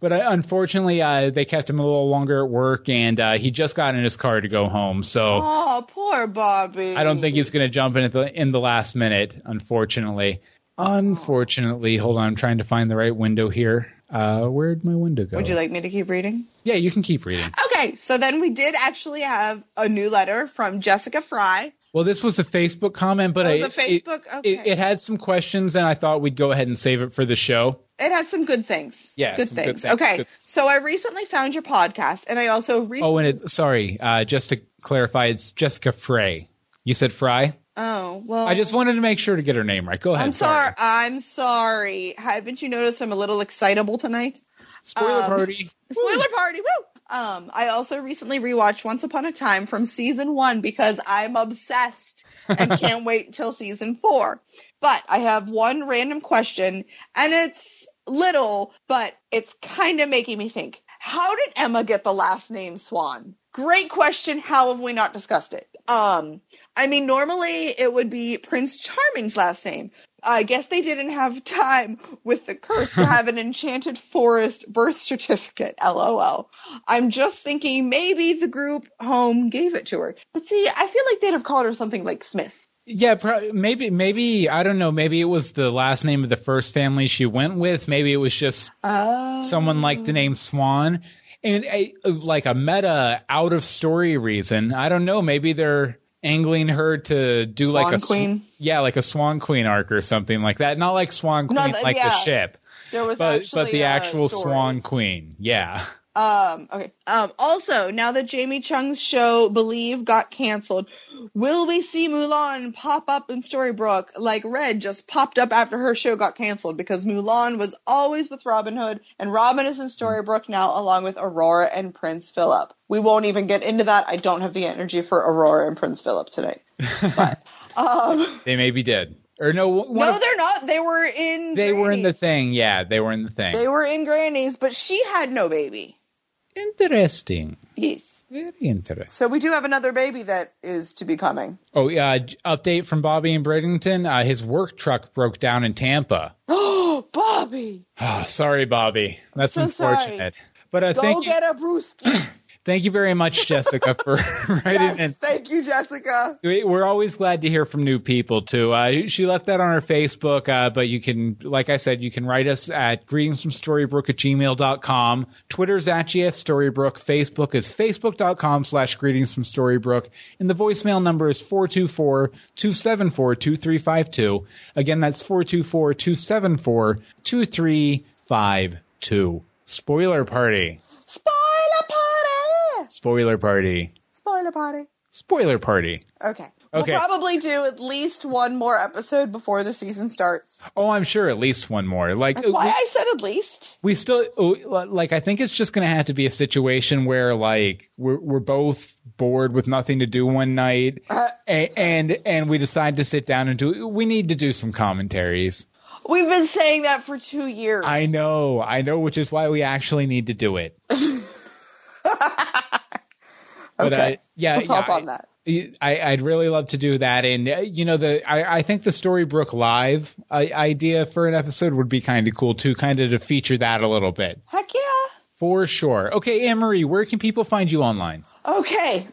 but uh, unfortunately uh, they kept him a little longer at work, and uh, he just got in his car to go home. So Oh, poor Bobby. I don't think he's going to jump in at the in the last minute. Unfortunately, unfortunately, hold on, I'm trying to find the right window here. Uh, where'd my window go? Would you like me to keep reading? Yeah, you can keep reading. Okay, so then we did actually have a new letter from Jessica Fry. Well, this was a Facebook comment, but Oh, I, Facebook? it, Okay. it, it had some questions, and I thought we'd go ahead and save it for the show. It has some good things. Yeah, good things. good things. Okay, Good. so I recently found your podcast, and I also recently. Oh, and it's sorry, uh, just to clarify, it's Jessica Frey. You said Fry. Oh, well. I just wanted to make sure to get her name right. Go ahead. I'm sorry. I'm sorry. Haven't you noticed I'm a little excitable tonight? Spoiler Um, party. [LAUGHS] Spoiler party, woo! Um, I also recently rewatched Once Upon a Time from season one because I'm obsessed and [LAUGHS] can't wait until season four. But I have one random question, and it's little, but it's kind of making me think. How did Emma get the last name Swan? Great question. How have we not discussed it? Um, I mean, normally it would be Prince Charming's last name. I guess they didn't have time with the curse to [LAUGHS] have an enchanted forest birth certificate. LOL. I'm just thinking maybe the group home gave it to her. But see, I feel like they'd have called her something like Smith. Yeah, pro- maybe, maybe I don't know. Maybe it was the last name of the first family she went with. Maybe it was just Oh. someone like the name Swan, and a, like a meta out of story reason. I don't know. Maybe they're angling her to do like Swan a sw- Queen? yeah, like a Swan Queen arc or something like that. Not like Swan Queen, No, like the ship, There was but actually but the a actual story. Swan Queen. Yeah. Um, okay. Um, also, now that Jamie Chung's show Believe got canceled, will we see Mulan pop up in Storybrooke like Red just popped up after her show got canceled? Because Mulan was always with Robin Hood, and Robin is in Storybrooke now along with Aurora and Prince Philip. We won't even get into that. I don't have the energy for Aurora and Prince Philip tonight. [LAUGHS] But, um, They maybe did. Or no, no, of- they're not. They were in. they were in the thing. Yeah, they were in the thing. They were in Granny's, but she had no baby. Interesting. Yes. Very interesting. So we do have another baby that is to be coming. Oh, yeah. Update from Bobby in Bradenton. Uh, his work truck broke down in Tampa. Oh, [GASPS] Bobby! Oh, sorry, Bobby. That's So sorry. unfortunate. But uh, Go thank you, get a brewski. [CLEARS THROAT] thank you very much, Jessica, for [LAUGHS] writing yes, in. thank you, Jessica. We- We're always glad to hear from new people too. Uh, she left that on her Facebook, uh, but you can, like I said, you can write us at greetingsfromstorybrooke at gmail.com. Twitter's at GF Storybrooke. Facebook is facebook.com slash greetings from Storybrooke. And the voicemail number is 424-274-2352. Again, that's 424-274-2352. Spoiler party. Spoiler party! Spoiler party. Spoiler party. Spoiler party. Okay. Okay. We'll probably do at least one more episode before the season starts. Oh, I'm sure at least one more. Like That's why I said at least. we still oh, like I think it's just going to have to be a situation where like we're we're both bored with nothing to do one night Uh, and and, and we decide to sit down and do we need to do some commentaries. We've been saying that for two years. I know, I know which is why we actually need to do it. [LAUGHS] But okay. uh, yeah, We'll hop yeah, on that. I, I'd really love to do that, and uh, you know, the I, I think the Storybrooke live uh, idea for an episode would be kind of cool too, kind of to feature that a little bit Heck yeah. for sure. Okay, Anne Marie, where can people find you online? Okay.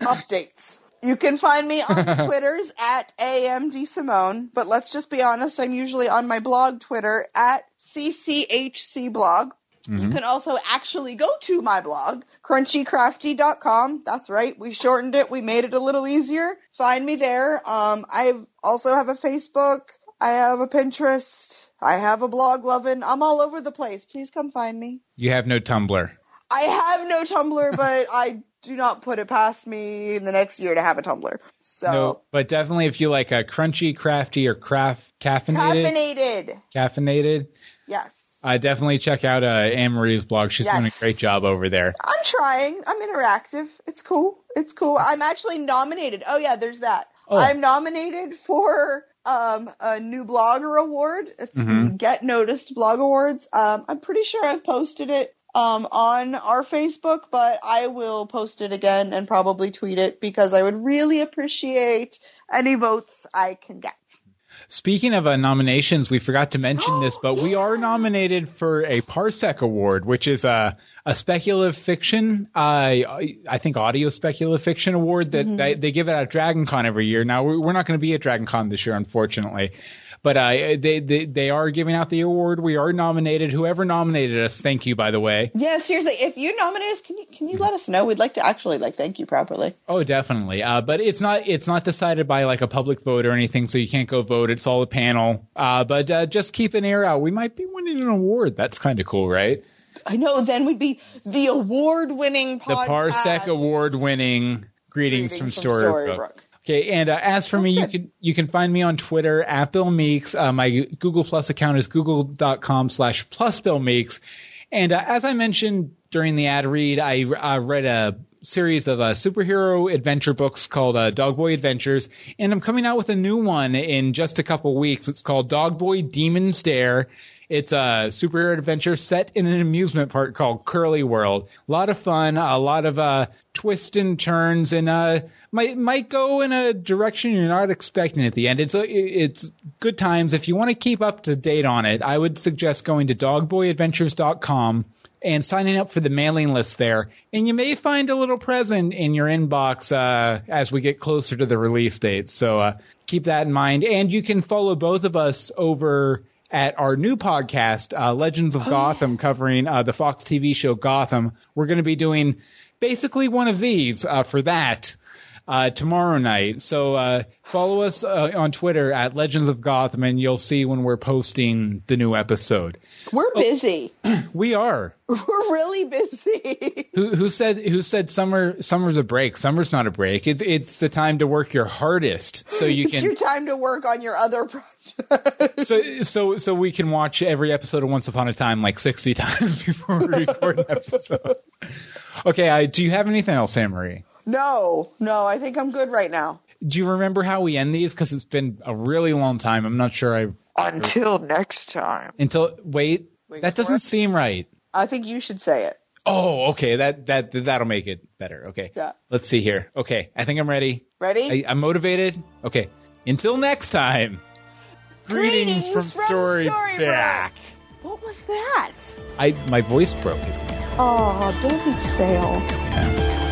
Updates. You can find me on [LAUGHS] Twitter's at AMD Simone, but let's just be honest, I'm usually on my blog Twitter at CCHC blog. You can also actually go to my blog, crunchycrafty.com. That's right. We shortened it. We made it a little easier. Find me there. Um, I also have a Facebook. I have a Pinterest. I have a blog loving. I'm all over the place. Please come find me. You have no Tumblr. I have no Tumblr, [LAUGHS] but I do not put it past me in the next year to have a Tumblr. So No, but definitely if you like a crunchy, crafty, or craft caffeinated, caffeinated. caffeinated, Yes. Uh, definitely check out uh, Anne Marie's blog. She's doing a great job over there. I'm trying. I'm interactive. It's cool. It's cool. I'm actually nominated. Oh yeah, there's that. Oh. I'm nominated for um, a new blogger award. It's Mhm. Get Noticed Blog Awards. Um, I'm pretty sure I've posted it um, on our Facebook, but I will post it again and probably tweet it because I would really appreciate any votes I can get. Speaking of uh, nominations, we forgot to mention this, but we are [GASPS] nominated for a Parsec Award, which is a, a speculative fiction, uh, I think audio speculative fiction award that they, they give it at DragonCon every year. Now we're we're not going to be at DragonCon this year, unfortunately, but uh, they, they they are giving out the award. We are nominated. Whoever nominated us, thank you, by the way. Yeah, seriously, if you nominate us, can you can you let us know? We'd like to actually like thank you properly. Oh, definitely. Uh, but it's not it's not decided by like a public vote or anything, so you can't go vote. It's all a panel. Uh, but uh, just keep an ear out. We might be winning an award. That's kind of cool, right? I know. Then we'd be the award-winning The. Parsec award winning greetings, from, Storybook. Storybrooke. Okay, and uh, as for That's me, you can you can find me on Twitter at Bill Meeks. Uh, my Google Plus account is google.com slash plus Bill Meeks. And uh, as I mentioned during the ad read, I uh, read a series of uh, superhero adventure books called uh, Dog Boy Adventures, and I'm coming out with a new one in just a couple weeks. It's called Dog Boy Demon's Dare. It's a superhero adventure set in an amusement park called Curly World. A lot of fun, a lot of uh, twists and turns, and uh, might might go in a direction you're not expecting at the end. It's a, it's good times. If you want to keep up to date on it, I would suggest going to dogboyadventures.com and signing up for the mailing list there. And you may find a little present in your inbox uh, as we get closer to the release date. So uh, keep that in mind. And you can follow both of us over at our new podcast, uh, Legends of Gotham, covering uh, the Fox TV show Gotham. We're going to be doing basically one of these uh, for that uh, tomorrow night. So uh, follow us uh, on Twitter at Legends of Gotham, and you'll see when we're posting the new episode. We're Oh. busy. [CLEARS THROAT] We are. We're really busy. [LAUGHS] Who, who said who said summer summer's a break? Summer's not a break. It, it's the time to work your hardest, so you it's can your time to work on your other projects. so so so we can watch every episode of Once Upon a Time like sixty [LAUGHS] times before we record an episode. Okay, I, do you have anything else, Anne Marie? No, no, I think I'm good right now. Do you remember how we end these? Because it's been a really long time. I'm not sure I Until next time. until wait. Wait that doesn't it. seem right. I think you should say it. Oh, okay. That that that'll make it better. Okay. Yeah. Let's see here. Okay, I think I'm ready. Ready? I, I'm motivated. Okay. Until next time. Greetings, from, Story Storybrooke. Back. What was that? I my voice broke. Oh, don't fail. Yeah.